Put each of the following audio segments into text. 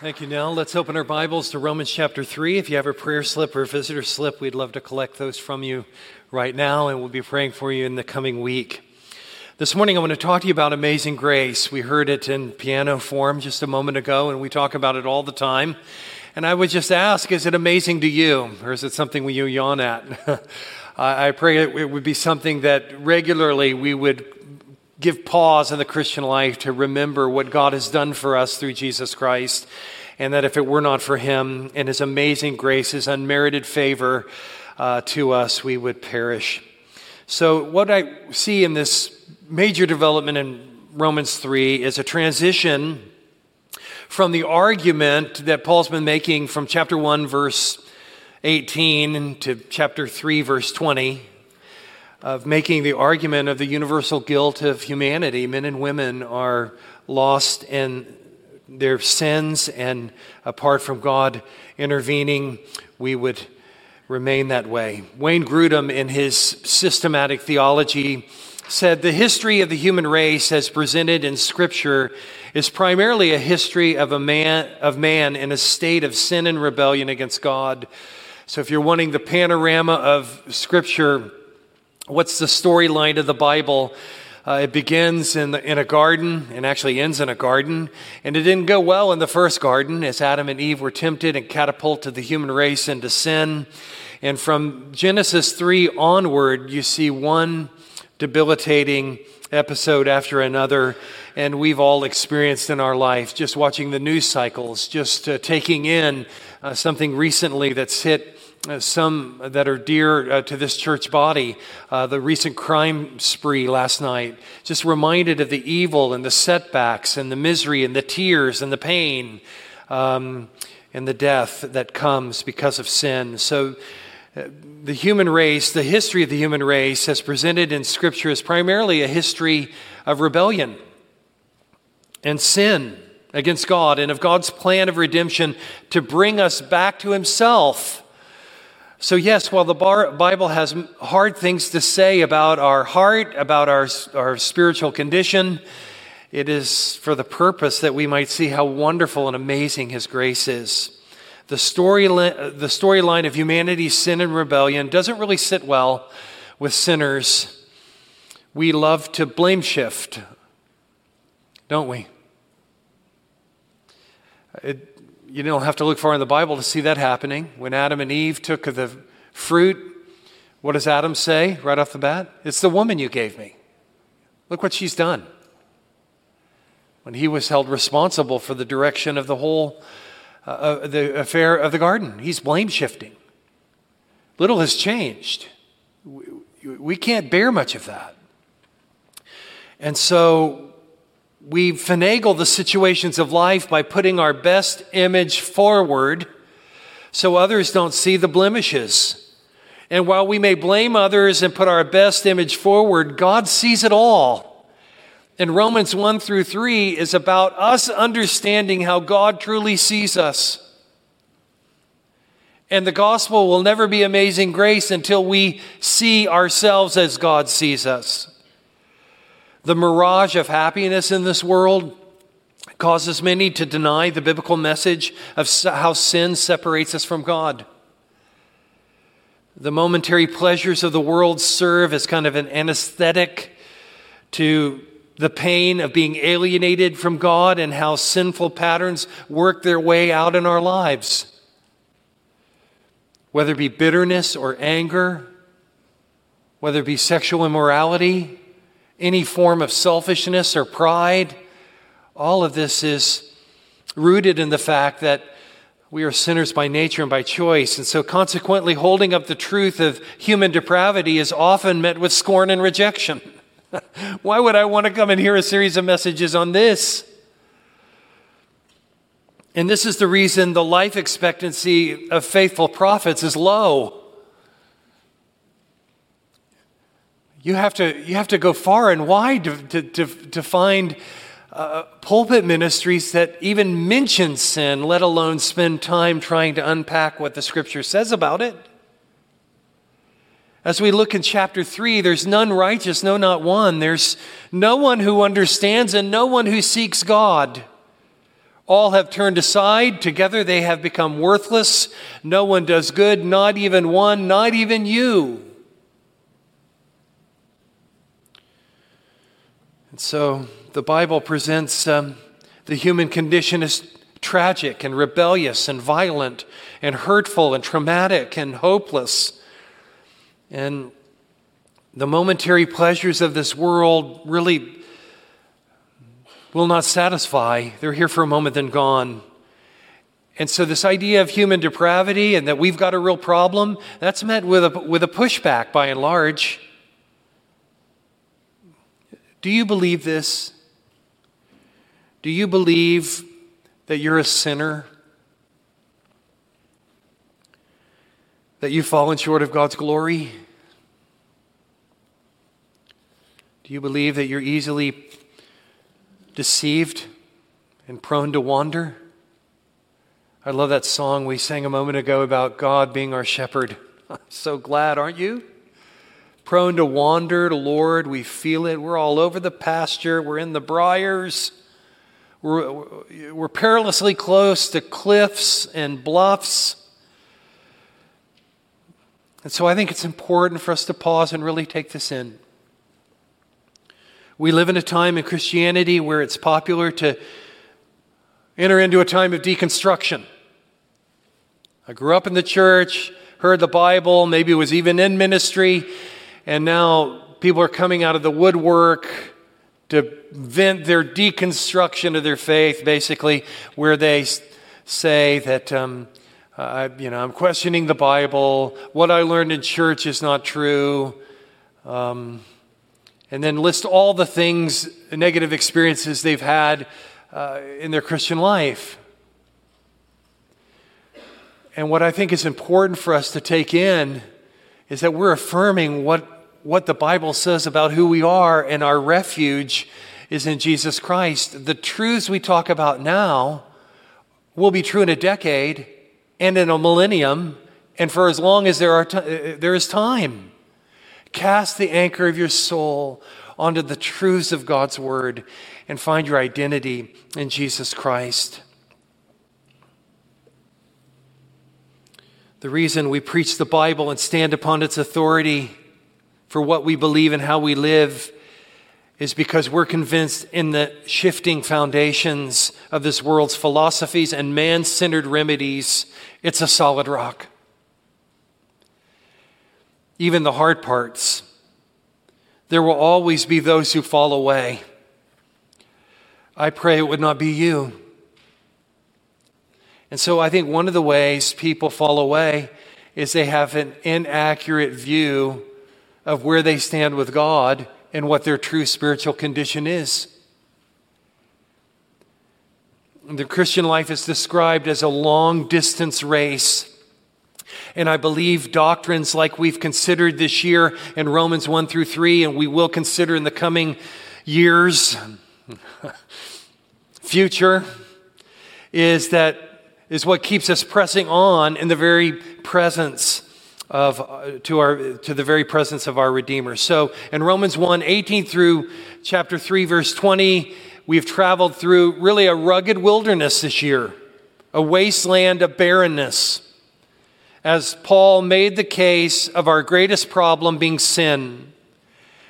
Thank you, Nell. Let's open our Bibles to Romans chapter 3. If you have a prayer slip or a visitor slip, we'd love to collect those from you right now, and we'll be praying for you in the coming week. This morning, I want to talk to you about amazing grace. We heard it in piano form just a moment ago, and we talk about it all the time. And I would just ask, is it amazing to you, or is it something you yawn at? I pray it would be something that regularly we would give pause in the Christian life to remember what God has done for us through Jesus Christ, and that if it were not for Him and His amazing grace, His unmerited favor uh, to us, we would perish. So, what I see in this major development in Romans 3 is a transition from the argument that Paul's been making from chapter 1, verse 18 to chapter 3, verse 20 of making the argument of the universal guilt of humanity. Men and women are lost in their sins, and apart from God intervening, we would remain that way. Wayne Grudem, in his systematic theology, said the history of the human race as presented in Scripture is primarily a history of a man of man in a state of sin and rebellion against God. So if you're wanting the panorama of Scripture, What's the storyline of the Bible? Uh, it begins in, the, in a garden and actually ends in a garden. And it didn't go well in the first garden as Adam and Eve were tempted and catapulted the human race into sin. And from Genesis 3 onward, you see one debilitating episode after another. And we've all experienced in our life just watching the news cycles, just uh, taking in uh, something recently that's hit some that are dear uh, to this church body. Uh, the recent crime spree last night, just reminded of the evil and the setbacks and the misery and the tears and the pain um, and the death that comes because of sin. So, uh, the human race, the history of the human race, has presented in Scripture is primarily a history of rebellion and sin against God and of God's plan of redemption to bring us back to Himself so, yes, while the Bible has hard things to say about our heart, about our, our spiritual condition, it is for the purpose that we might see how wonderful and amazing His grace is. The story, the storyline of humanity's sin and rebellion doesn't really sit well with sinners. We love to blame shift, don't we? It, you don't have to look far in the Bible to see that happening. When Adam and Eve took the fruit, what does Adam say right off the bat? It's the woman you gave me. Look what she's done. When he was held responsible for the direction of the whole uh, the affair of the garden, he's blame shifting. Little has changed. We can't bear much of that. And so we finagle the situations of life by putting our best image forward so others don't see the blemishes. And while we may blame others and put our best image forward, God sees it all. And Romans 1 through 3 is about us understanding how God truly sees us. And the gospel will never be amazing grace until we see ourselves as God sees us. The mirage of happiness in this world causes many to deny the biblical message of how sin separates us from God. The momentary pleasures of the world serve as kind of an anesthetic to the pain of being alienated from God and how sinful patterns work their way out in our lives. Whether it be bitterness or anger, whether it be sexual immorality, any form of selfishness or pride. All of this is rooted in the fact that we are sinners by nature and by choice. And so, consequently, holding up the truth of human depravity is often met with scorn and rejection. Why would I want to come and hear a series of messages on this? And this is the reason the life expectancy of faithful prophets is low. You have to, you have to go far and wide to, to, to, to find uh, pulpit ministries that even mention sin, let alone spend time trying to unpack what the scripture says about it. As we look in chapter 3, there's none righteous, no, not one. There's no one who understands and no one who seeks God. All have turned aside. Together they have become worthless. No one does good, not even one, not even you. And so the Bible presents um, the human condition as tragic and rebellious and violent and hurtful and traumatic and hopeless. And the momentary pleasures of this world really will not satisfy. They're here for a moment, then gone. And so, this idea of human depravity and that we've got a real problem, that's met with a, with a pushback by and large. Do you believe this? Do you believe that you're a sinner? That you've fallen short of God's glory? Do you believe that you're easily deceived and prone to wander? I love that song we sang a moment ago about God being our shepherd. I'm so glad, aren't you? Prone to wander, Lord, we feel it. We're all over the pasture, we're in the briars, we're, we're perilously close to cliffs and bluffs. And so I think it's important for us to pause and really take this in. We live in a time in Christianity where it's popular to enter into a time of deconstruction. I grew up in the church, heard the Bible, maybe was even in ministry, and now people are coming out of the woodwork to vent their deconstruction of their faith, basically, where they say that, um, you know, I'm questioning the Bible, what I learned in church is not true. Um, and then list all the things, negative experiences they've had uh, in their Christian life. And what I think is important for us to take in is that we're affirming what, what the Bible says about who we are, and our refuge is in Jesus Christ. The truths we talk about now will be true in a decade and in a millennium, and for as long as there, are t- there is time. Cast the anchor of your soul onto the truths of God's word and find your identity in Jesus Christ. The reason we preach the Bible and stand upon its authority for what we believe and how we live is because we're convinced in the shifting foundations of this world's philosophies and man centered remedies, it's a solid rock even the hard parts. There will always be those who fall away. I pray it would not be you. And so I think one of the ways people fall away is they have an inaccurate view of where they stand with God and what their true spiritual condition is. The Christian life is described as a long distance race and I believe doctrines like we've considered this year in Romans 1 through 3, and we will consider in the coming years, future, is that is what keeps us pressing on in the very presence of uh, to our to the very presence of our redeemer so in romans 1 18 through chapter 3 verse 20 we've traveled through really a rugged wilderness this year a wasteland of barrenness as Paul made the case of our greatest problem being sin.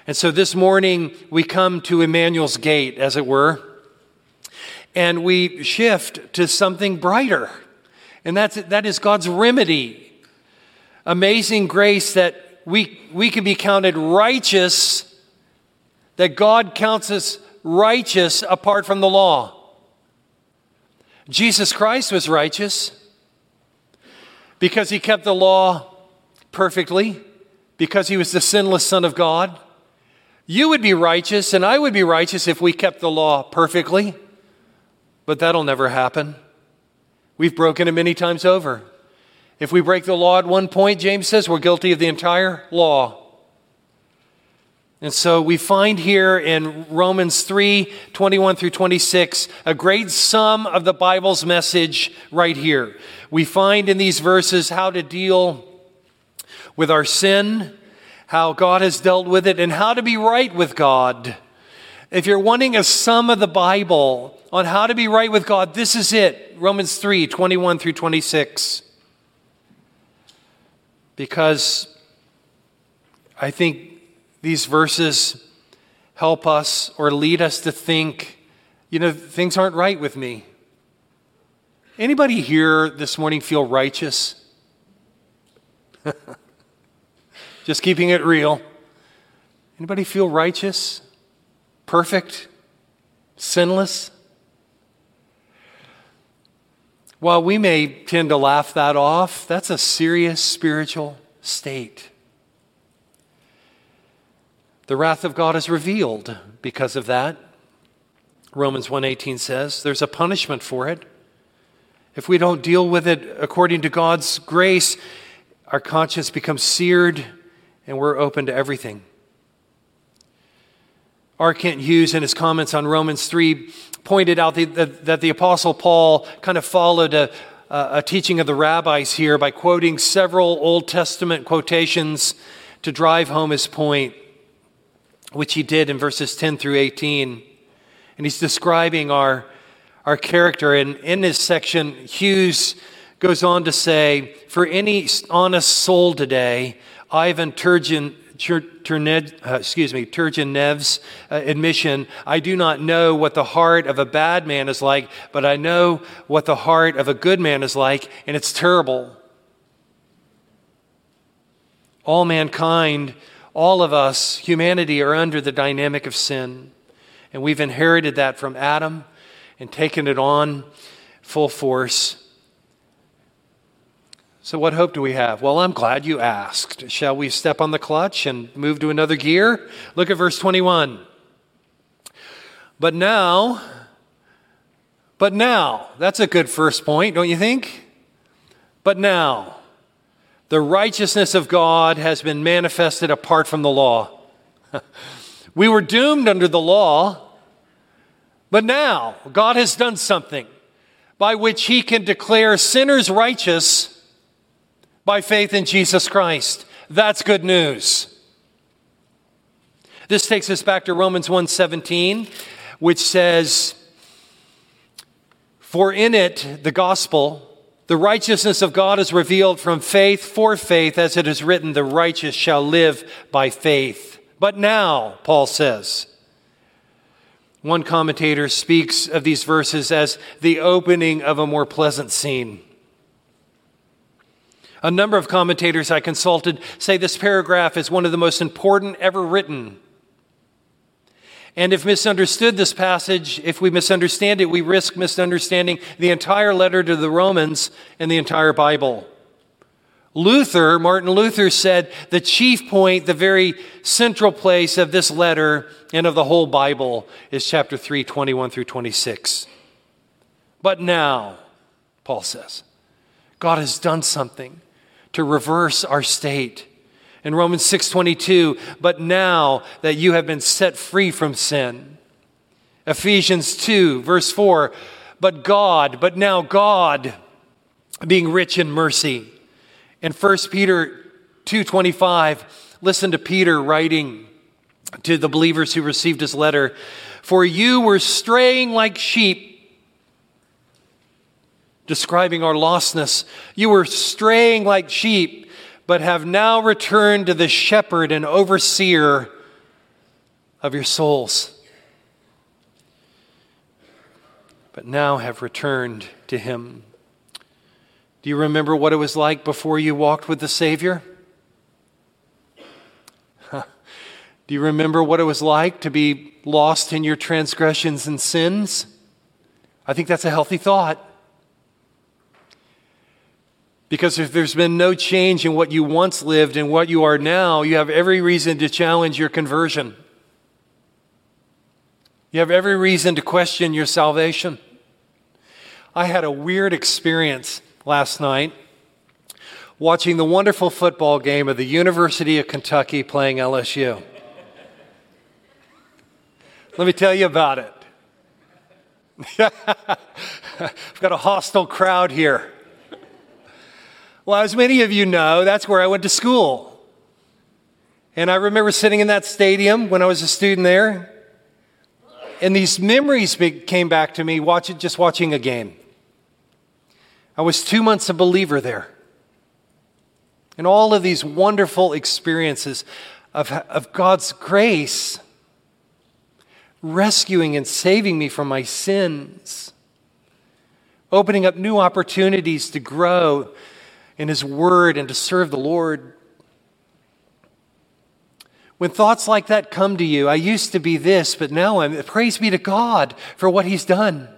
And so this morning we come to Emmanuel's gate, as it were, and we shift to something brighter. And that's, that is God's remedy. Amazing grace that we, we can be counted righteous, that God counts us righteous apart from the law. Jesus Christ was righteous because he kept the law perfectly, because he was the sinless Son of God. You would be righteous, and I would be righteous if we kept the law perfectly, but that'll never happen. We've broken it many times over. If we break the law at one point, James says we're guilty of the entire law. And so we find here in Romans 3 21 through 26 a great sum of the Bible's message right here. We find in these verses how to deal with our sin, how God has dealt with it, and how to be right with God. If you're wanting a sum of the Bible on how to be right with God, this is it Romans 3 21 through 26. Because I think these verses help us or lead us to think, you know, things aren't right with me. Anybody here this morning feel righteous? Just keeping it real. Anybody feel righteous? Perfect? Sinless? While we may tend to laugh that off, that's a serious spiritual state. The wrath of God is revealed because of that. Romans 1:18 says there's a punishment for it. If we don't deal with it according to God's grace, our conscience becomes seared and we're open to everything. R. Kent Hughes, in his comments on Romans 3, pointed out that the Apostle Paul kind of followed a, a teaching of the rabbis here by quoting several Old Testament quotations to drive home his point which he did in verses 10 through 18. And he's describing our, our character. And in this section, Hughes goes on to say, For any honest soul today, Ivan Turgeon, Turned, uh, excuse me, Turgenev's uh, admission, I do not know what the heart of a bad man is like, but I know what the heart of a good man is like, and it's terrible. All mankind all of us, humanity, are under the dynamic of sin. And we've inherited that from Adam and taken it on full force. So, what hope do we have? Well, I'm glad you asked. Shall we step on the clutch and move to another gear? Look at verse 21. But now, but now, that's a good first point, don't you think? But now, the righteousness of God has been manifested apart from the law. we were doomed under the law, but now God has done something by which he can declare sinners righteous by faith in Jesus Christ. That's good news. This takes us back to Romans 1:17, which says, "For in it the gospel the righteousness of God is revealed from faith for faith, as it is written, the righteous shall live by faith. But now, Paul says, one commentator speaks of these verses as the opening of a more pleasant scene. A number of commentators I consulted say this paragraph is one of the most important ever written and if misunderstood this passage, if we misunderstand it, we risk misunderstanding the entire letter to the Romans and the entire Bible. Luther, Martin Luther said the chief point, the very central place of this letter and of the whole Bible is chapter 3, 21 through 26. But now, Paul says, God has done something to reverse our state. In Romans 6:22, but now that you have been set free from sin. Ephesians 2 verse 4, but God, but now God being rich in mercy. In 1 Peter 2:25, listen to Peter writing to the believers who received his letter, for you were straying like sheep describing our lostness. You were straying like sheep but have now returned to the shepherd and overseer of your souls. But now have returned to him. Do you remember what it was like before you walked with the Savior? Do you remember what it was like to be lost in your transgressions and sins? I think that's a healthy thought. Because if there's been no change in what you once lived and what you are now, you have every reason to challenge your conversion. You have every reason to question your salvation. I had a weird experience last night watching the wonderful football game of the University of Kentucky playing LSU. Let me tell you about it. I've got a hostile crowd here. Well, as many of you know, that's where I went to school. And I remember sitting in that stadium when I was a student there. And these memories came back to me watch, just watching a game. I was two months a believer there. And all of these wonderful experiences of, of God's grace rescuing and saving me from my sins, opening up new opportunities to grow in His Word and to serve the Lord. When thoughts like that come to you, I used to be this, but now I'm, praise be to God for what He's done.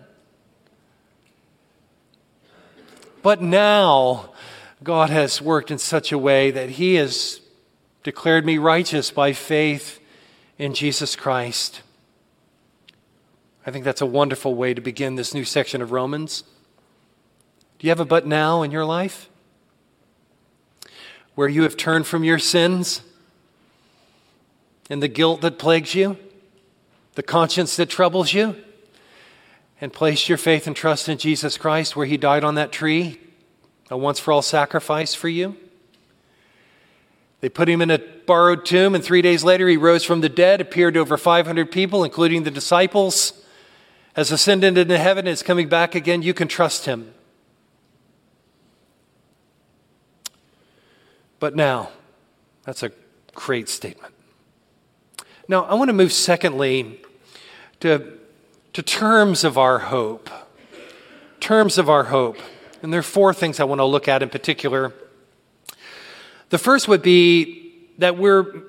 But now, God has worked in such a way that He has declared me righteous by faith in Jesus Christ. I think that's a wonderful way to begin this new section of Romans. Do you have a but now in your life? Where you have turned from your sins and the guilt that plagues you, the conscience that troubles you, and placed your faith and trust in Jesus Christ where he died on that tree, a once for all sacrifice for you? They put him in a borrowed tomb, and three days later he rose from the dead, appeared to over 500 people, including the disciples has ascended into heaven and is coming back again, you can trust him. But now, that's a great statement. Now, I want to move secondly to, to terms of our hope. Terms of our hope. And there are four things I want to look at in particular. The first would be that we're,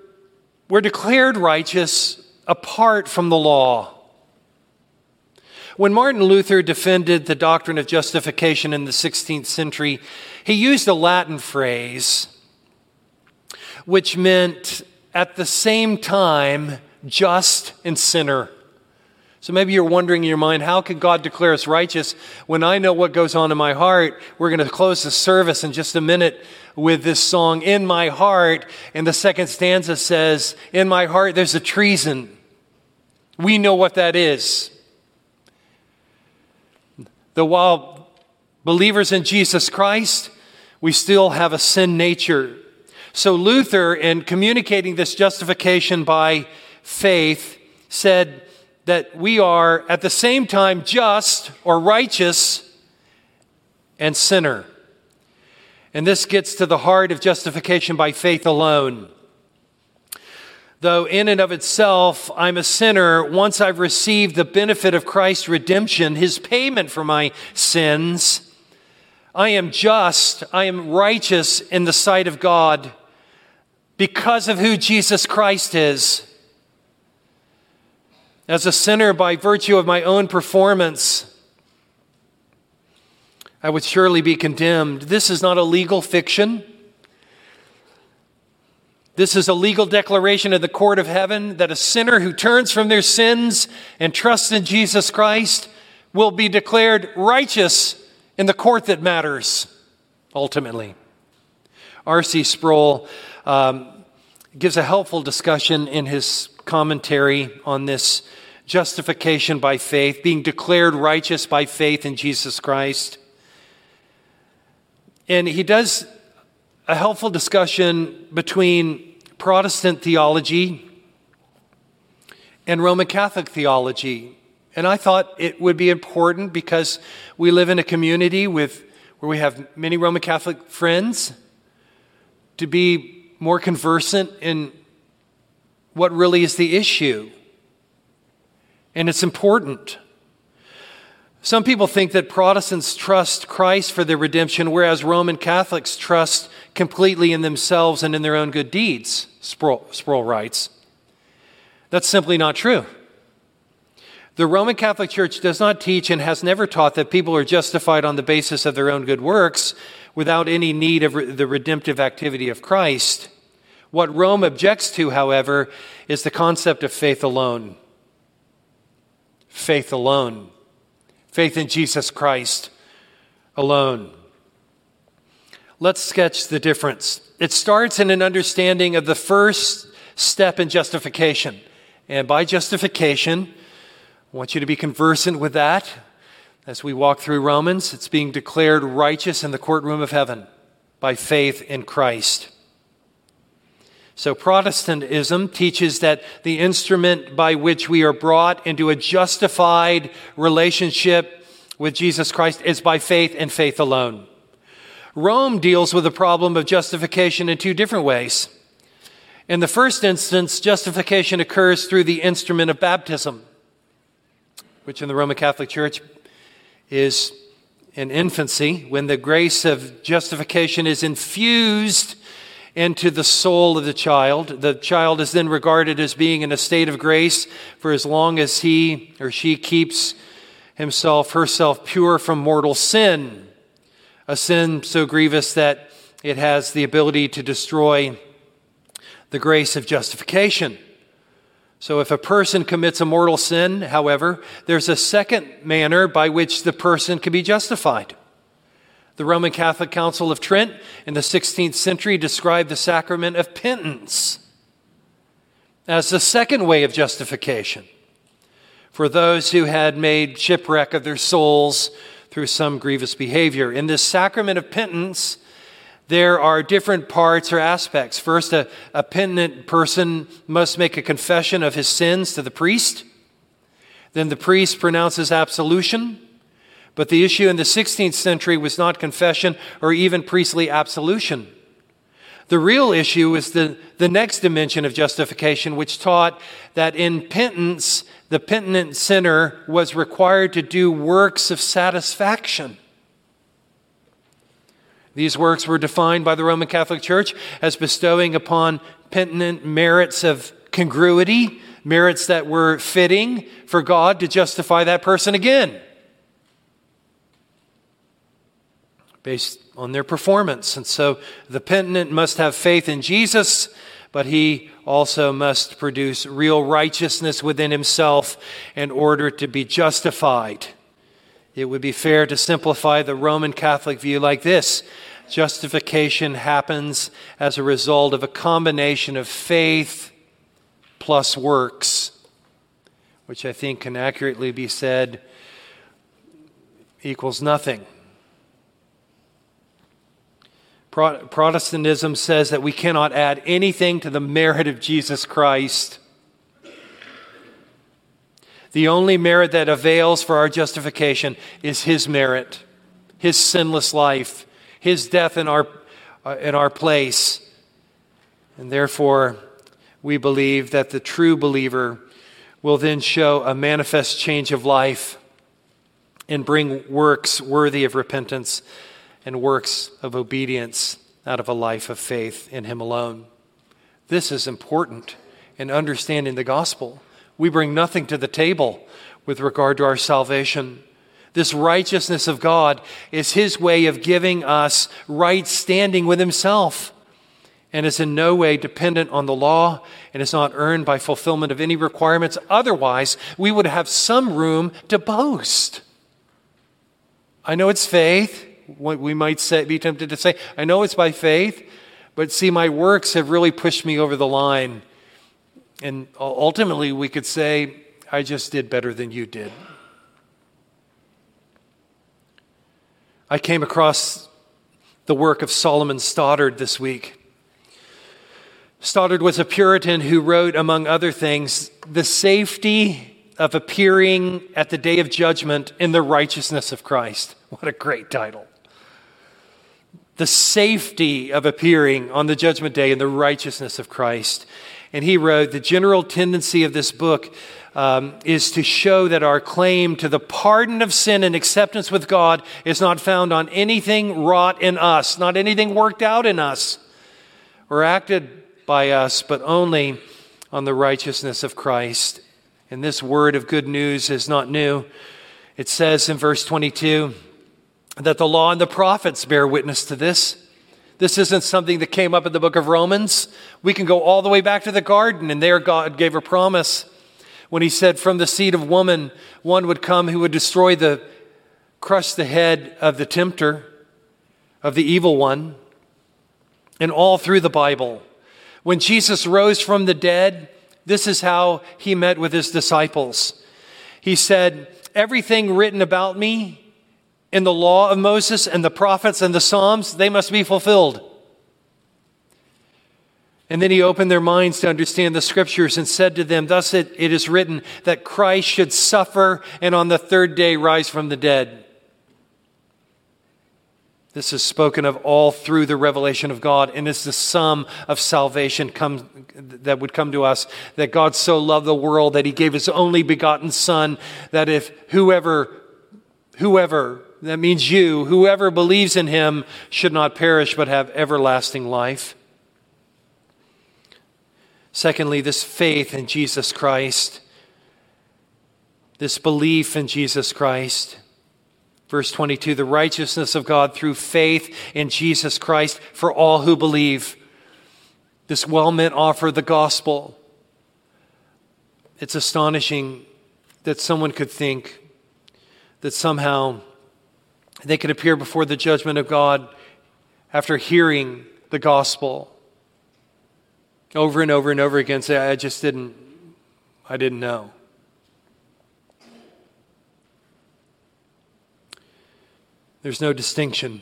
we're declared righteous apart from the law. When Martin Luther defended the doctrine of justification in the 16th century, he used a Latin phrase which meant at the same time just and sinner. So maybe you're wondering in your mind, how can God declare us righteous when I know what goes on in my heart? We're going to close the service in just a minute with this song, In My Heart. And the second stanza says, In my heart, there's a treason. We know what that is. Though while believers in Jesus Christ, we still have a sin nature. So Luther, in communicating this justification by faith, said that we are at the same time just or righteous and sinner. And this gets to the heart of justification by faith alone though in and of itself I'm a sinner, once I've received the benefit of Christ's redemption, his payment for my sins, I am just, I am righteous in the sight of God because of who Jesus Christ is. As a sinner, by virtue of my own performance, I would surely be condemned. This is not a legal fiction. This is a legal declaration of the court of heaven that a sinner who turns from their sins and trusts in Jesus Christ will be declared righteous in the court that matters, ultimately. R.C. Sproul um, gives a helpful discussion in his commentary on this justification by faith, being declared righteous by faith in Jesus Christ. And he does a helpful discussion between Protestant theology and Roman Catholic theology. And I thought it would be important because we live in a community with, where we have many Roman Catholic friends to be more conversant in what really is the issue. And it's important. Some people think that Protestants trust Christ for their redemption, whereas Roman Catholics trust completely in themselves and in their own good deeds. Sproul, Sproul writes. That's simply not true. The Roman Catholic Church does not teach and has never taught that people are justified on the basis of their own good works without any need of re- the redemptive activity of Christ. What Rome objects to, however, is the concept of faith alone. Faith alone. Faith in Jesus Christ alone. Let's sketch the difference. It starts in an understanding of the first step in justification. And by justification, I want you to be conversant with that as we walk through Romans. It's being declared righteous in the courtroom of heaven by faith in Christ. So, Protestantism teaches that the instrument by which we are brought into a justified relationship with Jesus Christ is by faith and faith alone. Rome deals with the problem of justification in two different ways. In the first instance, justification occurs through the instrument of baptism, which in the Roman Catholic Church is in infancy, when the grace of justification is infused into the soul of the child. The child is then regarded as being in a state of grace for as long as he or she keeps himself, herself pure from mortal sin, a sin so grievous that it has the ability to destroy the grace of justification. So, if a person commits a mortal sin, however, there's a second manner by which the person can be justified. The Roman Catholic Council of Trent in the 16th century described the sacrament of penance as the second way of justification for those who had made shipwreck of their souls through some grievous behavior. In this sacrament of penance, there are different parts or aspects. First, a, a penitent person must make a confession of his sins to the priest. Then the priest pronounces absolution. But the issue in the 16th century was not confession or even priestly absolution. The real issue is the, the next dimension of justification, which taught that in penance, the penitent sinner was required to do works of satisfaction. These works were defined by the Roman Catholic Church as bestowing upon penitent merits of congruity, merits that were fitting for God to justify that person again, based on their performance. And so the penitent must have faith in Jesus, but he also must produce real righteousness within himself in order to be justified. It would be fair to simplify the Roman Catholic view like this justification happens as a result of a combination of faith plus works, which I think can accurately be said equals nothing. Protestantism says that we cannot add anything to the merit of Jesus Christ. The only merit that avails for our justification is His merit, His sinless life, His death in our, uh, in our place. And therefore, we believe that the true believer will then show a manifest change of life and bring works worthy of repentance and works of obedience out of a life of faith in Him alone. This is important in understanding the gospel. We bring nothing to the table with regard to our salvation. This righteousness of God is His way of giving us right standing with Himself and is in no way dependent on the law and is not earned by fulfillment of any requirements. Otherwise, we would have some room to boast. I know it's faith. We might say, be tempted to say, I know it's by faith, but see, my works have really pushed me over the line and ultimately, we could say, I just did better than you did. I came across the work of Solomon Stoddard this week. Stoddard was a Puritan who wrote, among other things, the safety of appearing at the day of judgment in the righteousness of Christ. What a great title. The safety of appearing on the judgment day in the righteousness of Christ. And he wrote The general tendency of this book um, is to show that our claim to the pardon of sin and acceptance with God is not found on anything wrought in us, not anything worked out in us or acted by us, but only on the righteousness of Christ. And this word of good news is not new. It says in verse 22 that the law and the prophets bear witness to this. This isn't something that came up in the book of Romans. We can go all the way back to the garden, and there God gave a promise when he said, From the seed of woman, one would come who would destroy the, crush the head of the tempter, of the evil one. And all through the Bible, when Jesus rose from the dead, this is how he met with his disciples. He said, Everything written about me in the law of Moses and the prophets and the Psalms, they must be fulfilled. And then he opened their minds to understand the scriptures and said to them, Thus it, it is written that Christ should suffer and on the third day rise from the dead. This is spoken of all through the revelation of God, and is the sum of salvation come, that would come to us. That God so loved the world that he gave his only begotten Son, that if whoever, whoever, that means you, whoever believes in him should not perish but have everlasting life. Secondly, this faith in Jesus Christ, this belief in Jesus Christ. Verse 22 the righteousness of God through faith in Jesus Christ for all who believe. This well meant offer, of the gospel. It's astonishing that someone could think that somehow they could appear before the judgment of God after hearing the gospel over and over and over again say, I just didn't, I didn't know. There's no distinction.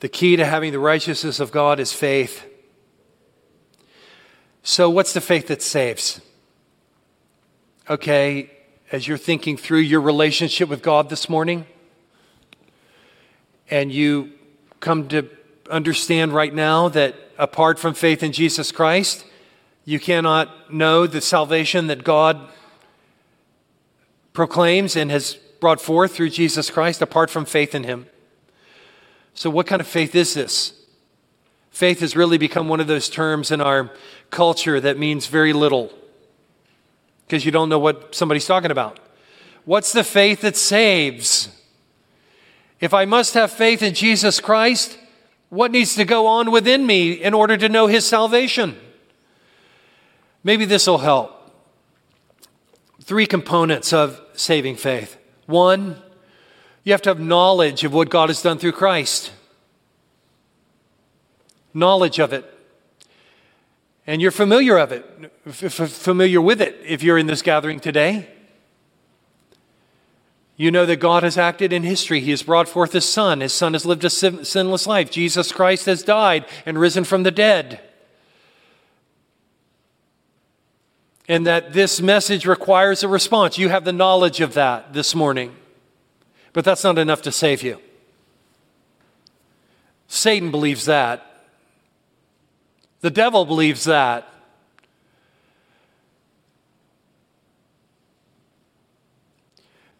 The key to having the righteousness of God is faith. So, what's the faith that saves? Okay, as you're thinking through your relationship with God this morning, and you come to understand right now that apart from faith in Jesus Christ, you cannot know the salvation that God proclaims and has brought forth through Jesus Christ apart from faith in Him. So, what kind of faith is this? Faith has really become one of those terms in our culture that means very little because you don't know what somebody's talking about. What's the faith that saves? If I must have faith in Jesus Christ, what needs to go on within me in order to know His salvation? Maybe this will help. Three components of saving faith. One, you have to have knowledge of what God has done through Christ. Knowledge of it. And you're familiar of it, f- familiar with it if you're in this gathering today. You know that God has acted in history. He has brought forth His Son. His Son has lived a sinless life. Jesus Christ has died and risen from the dead. And that this message requires a response. You have the knowledge of that this morning. But that's not enough to save you. Satan believes that. The devil believes that.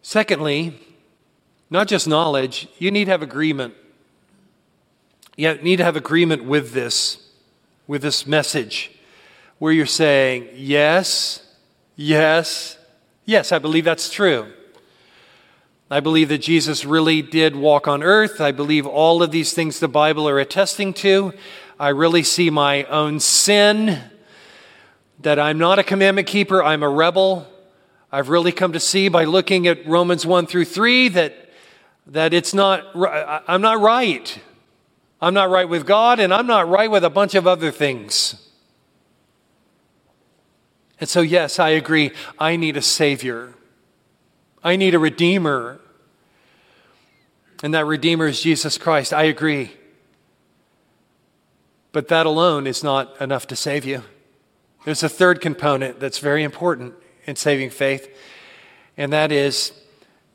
Secondly, not just knowledge, you need to have agreement. You need to have agreement with this, with this message, where you're saying, yes, yes, yes, I believe that's true. I believe that Jesus really did walk on earth. I believe all of these things the Bible are attesting to. I really see my own sin, that I'm not a commandment keeper, I'm a rebel. I've really come to see by looking at Romans 1 through 3 that, that it's not, I'm not right. I'm not right with God, and I'm not right with a bunch of other things. And so, yes, I agree. I need a Savior, I need a Redeemer. And that Redeemer is Jesus Christ. I agree. But that alone is not enough to save you. There's a third component that's very important in saving faith, and that is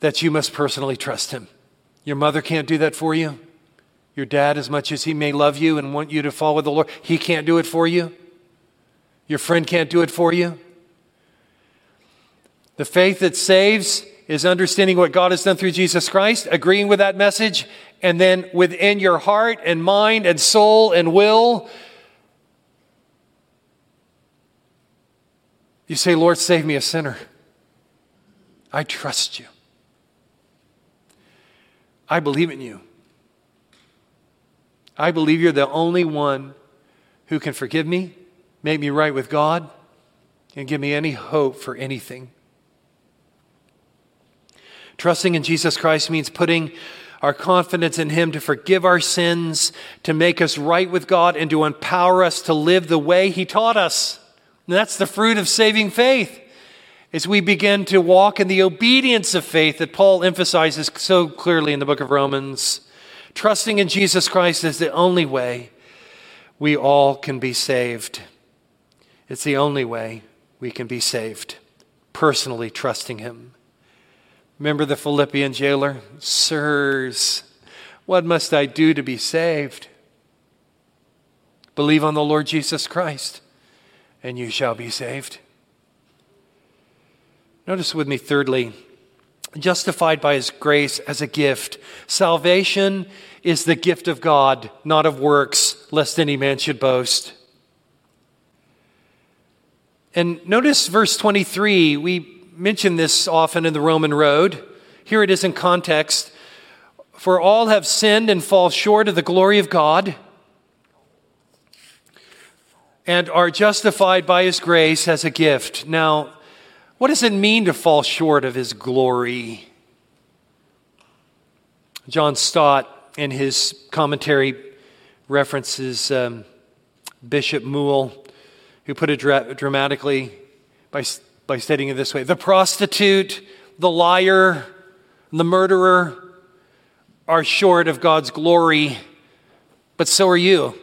that you must personally trust Him. Your mother can't do that for you. Your dad, as much as he may love you and want you to follow the Lord, he can't do it for you. Your friend can't do it for you. The faith that saves is understanding what God has done through Jesus Christ, agreeing with that message, and then within your heart and mind and soul and will, You say, Lord, save me a sinner. I trust you. I believe in you. I believe you're the only one who can forgive me, make me right with God, and give me any hope for anything. Trusting in Jesus Christ means putting our confidence in Him to forgive our sins, to make us right with God, and to empower us to live the way He taught us. And that's the fruit of saving faith. As we begin to walk in the obedience of faith that Paul emphasizes so clearly in the book of Romans, trusting in Jesus Christ is the only way. we all can be saved. It's the only way we can be saved, personally trusting Him. Remember the Philippian jailer? Sirs, what must I do to be saved? Believe on the Lord Jesus Christ, and you shall be saved. Notice with me, thirdly, justified by his grace as a gift. Salvation is the gift of God, not of works, lest any man should boast. And notice verse 23. We mention this often in the Roman road. Here it is in context. For all have sinned and fall short of the glory of God and are justified by his grace as a gift. Now, what does it mean to fall short of his glory? John Stott, in his commentary, references um, Bishop Moule, who put it dra- dramatically by, by stating it this way The prostitute, the liar, the murderer are short of God's glory, but so are you.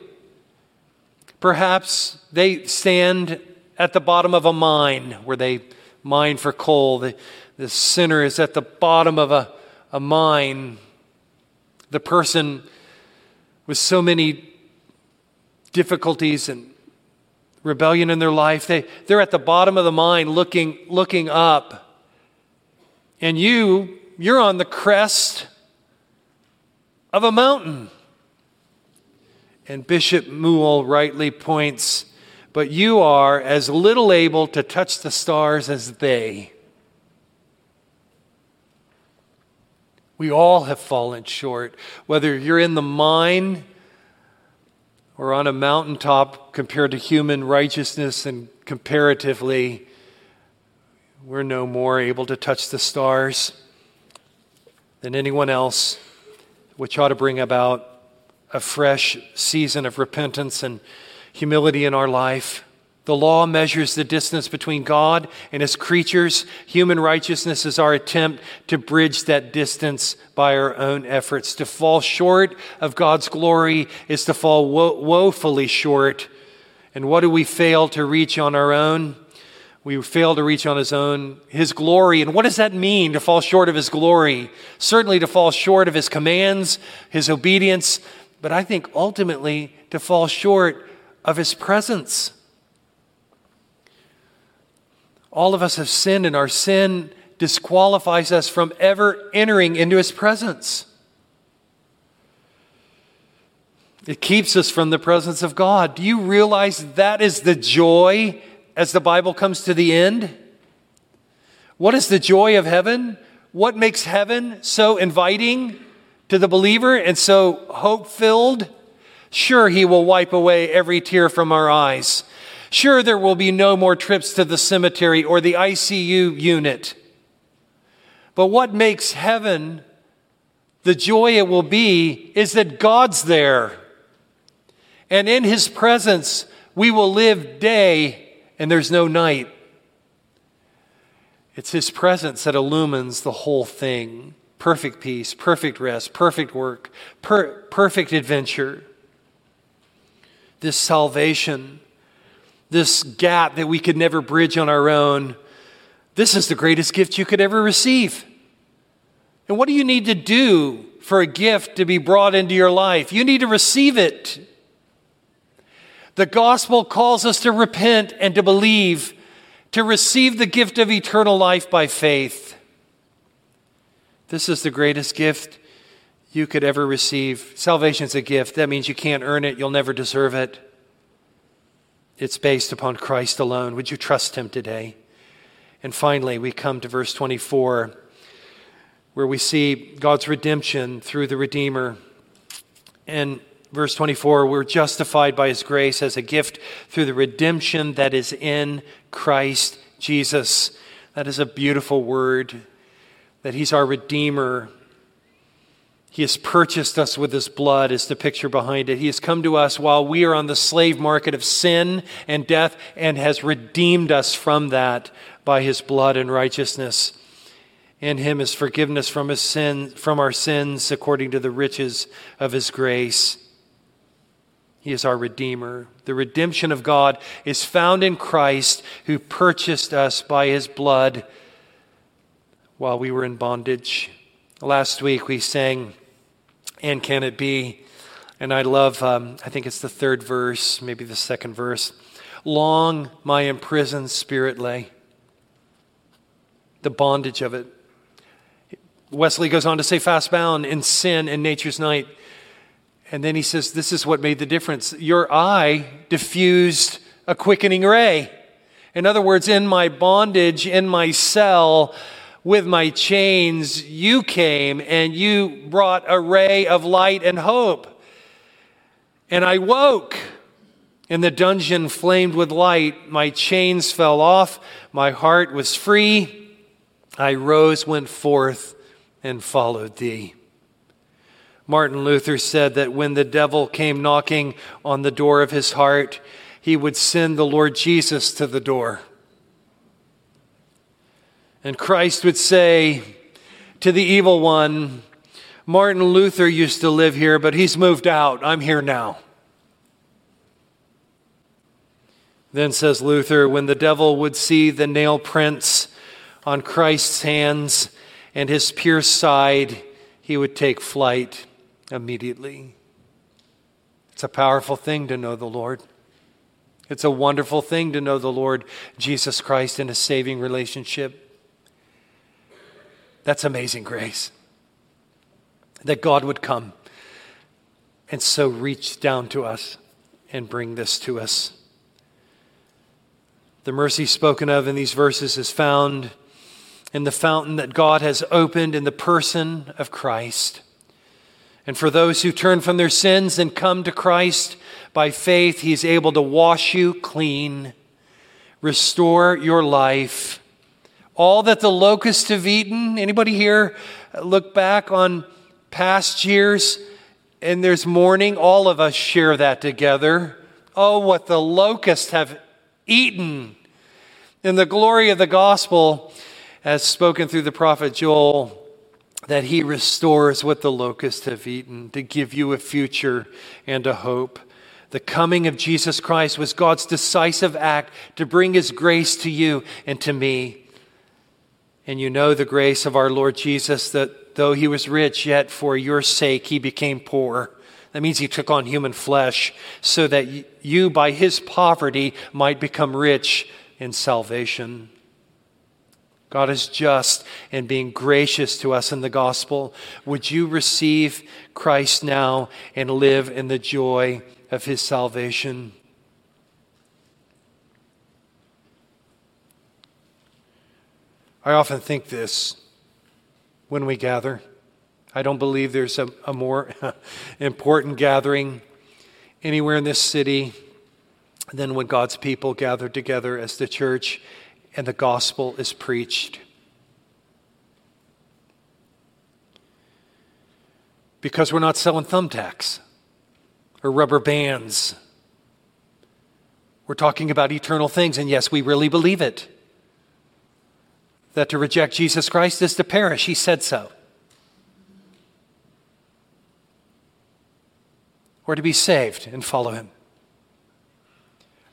Perhaps they stand at the bottom of a mine where they mine for coal. The, the sinner is at the bottom of a, a mine. The person with so many difficulties and rebellion in their life, they, they're at the bottom of the mine looking, looking up. And you, you're on the crest of a mountain. And Bishop Moule rightly points, but you are as little able to touch the stars as they. We all have fallen short, whether you're in the mine or on a mountaintop compared to human righteousness, and comparatively, we're no more able to touch the stars than anyone else, which ought to bring about a fresh season of repentance and humility in our life. The law measures the distance between God and his creatures. Human righteousness is our attempt to bridge that distance by our own efforts. To fall short of God's glory is to fall wo- woefully short. And what do we fail to reach on our own? We fail to reach on his own, his glory. And what does that mean to fall short of his glory? Certainly to fall short of his commands, his obedience, but I think ultimately to fall short of his presence. All of us have sinned, and our sin disqualifies us from ever entering into his presence. It keeps us from the presence of God. Do you realize that is the joy as the Bible comes to the end? What is the joy of heaven? What makes heaven so inviting? To the believer and so hope filled? Sure, He will wipe away every tear from our eyes. Sure, there will be no more trips to the cemetery or the ICU unit. But what makes heaven the joy it will be is that God's there. And in His presence, we will live day and there's no night. It's His presence that illumines the whole thing perfect peace, perfect rest, perfect work, per- perfect adventure. This salvation, this gap that we could never bridge on our own, this is the greatest gift you could ever receive. And what do you need to do for a gift to be brought into your life? You need to receive it. The gospel calls us to repent and to believe, to receive the gift of eternal life by faith. This is the greatest gift you could ever receive. Salvation's a gift. That means you can't earn it, you'll never deserve it. It's based upon Christ alone. Would you trust Him today? And finally, we come to verse 24, where we see God's redemption through the Redeemer. And verse 24, we're justified by His grace as a gift through the redemption that is in Christ Jesus. That is a beautiful word that He's our Redeemer. He has purchased us with His blood, is the picture behind it. He has come to us while we are on the slave market of sin and death and has redeemed us from that by His blood and righteousness. In Him is forgiveness from, his sin, from our sins according to the riches of His grace. He is our Redeemer. The redemption of God is found in Christ, who purchased us by his blood while we were in bondage. Last week we sang, And Can It Be? And I love, um, I think it's the third verse, maybe the second verse. Long my imprisoned spirit lay, the bondage of it. Wesley goes on to say, fast bound in sin in nature's night. And then he says, This is what made the difference. Your eye diffused a quickening ray. In other words, in my bondage, in my cell, with my chains, you came and you brought a ray of light and hope. And I woke, and the dungeon flamed with light. My chains fell off, my heart was free. I rose, went forth, and followed thee. Martin Luther said that when the devil came knocking on the door of his heart, he would send the Lord Jesus to the door. And Christ would say to the evil one, Martin Luther used to live here, but he's moved out. I'm here now. Then says Luther, when the devil would see the nail prints on Christ's hands and his pierced side, he would take flight immediately. It's a powerful thing to know the Lord. It's a wonderful thing to know the Lord Jesus Christ in a saving relationship. That's amazing grace. That God would come and so reach down to us and bring this to us. The mercy spoken of in these verses is found in the fountain that God has opened in the person of Christ. And for those who turn from their sins and come to Christ by faith, He's able to wash you clean, restore your life, all that the locusts have eaten. Anybody here look back on past years and there's mourning? All of us share that together. Oh, what the locusts have eaten. In the glory of the gospel, as spoken through the prophet Joel, that he restores what the locusts have eaten to give you a future and a hope. The coming of Jesus Christ was God's decisive act to bring his grace to you and to me. And you know the grace of our Lord Jesus that though he was rich, yet for your sake he became poor. That means he took on human flesh so that you, by his poverty, might become rich in salvation. God is just and being gracious to us in the gospel. Would you receive Christ now and live in the joy of his salvation? I often think this when we gather. I don't believe there's a, a more important gathering anywhere in this city than when God's people gather together as the church and the gospel is preached. Because we're not selling thumbtacks or rubber bands. We're talking about eternal things, and yes, we really believe it that to reject Jesus Christ is to perish. He said so. Or to be saved and follow him.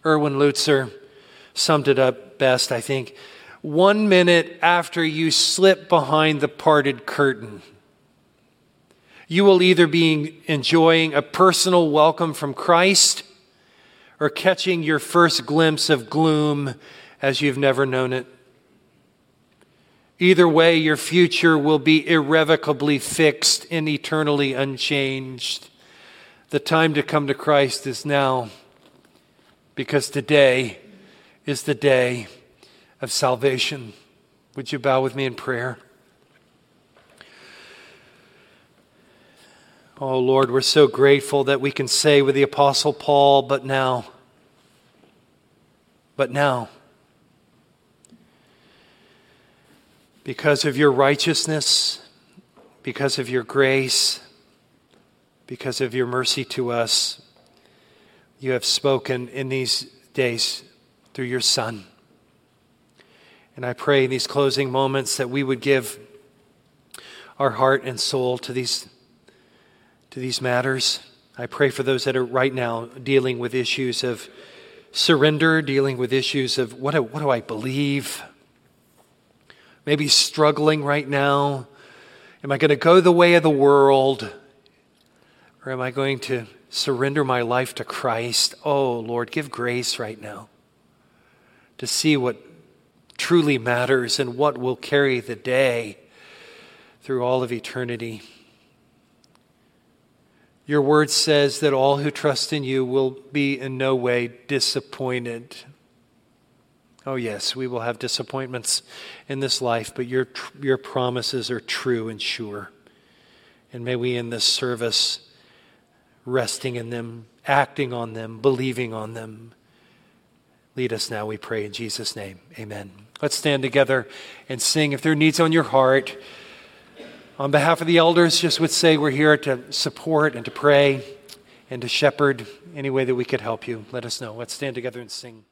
Erwin Lutzer summed it up best, I think. One minute after you slip behind the parted curtain, you will either be enjoying a personal welcome from Christ or catching your first glimpse of gloom as you've never known it. Either way, your future will be irrevocably fixed and eternally unchanged. The time to come to Christ is now, because today is the day of salvation. Would you bow with me in prayer? Oh Lord, we're so grateful that we can say with the Apostle Paul, but now, but now. Because of your righteousness, because of your grace, because of your mercy to us, you have spoken in these days through your Son. And I pray in these closing moments that we would give our heart and soul to these, to these matters, I pray for those that are right now dealing with issues of surrender, dealing with issues of what do, what do I believe? Maybe struggling right now. Am I going to go the way of the world? Or am I going to surrender my life to Christ? Oh, Lord, give grace right now to see what truly matters and what will carry the day through all of eternity. Your word says that all who trust in you will be in no way disappointed. Oh, yes, we will have disappointments in this life, but your, your promises are true and sure. And may we in this service, resting in them, acting on them, believing on them, lead us now, we pray in Jesus' name. Amen. Let's stand together and sing. If there are needs on your heart, on behalf of the elders, just would say we're here to support and to pray and to shepherd any way that we could help you. Let us know. Let's stand together and sing.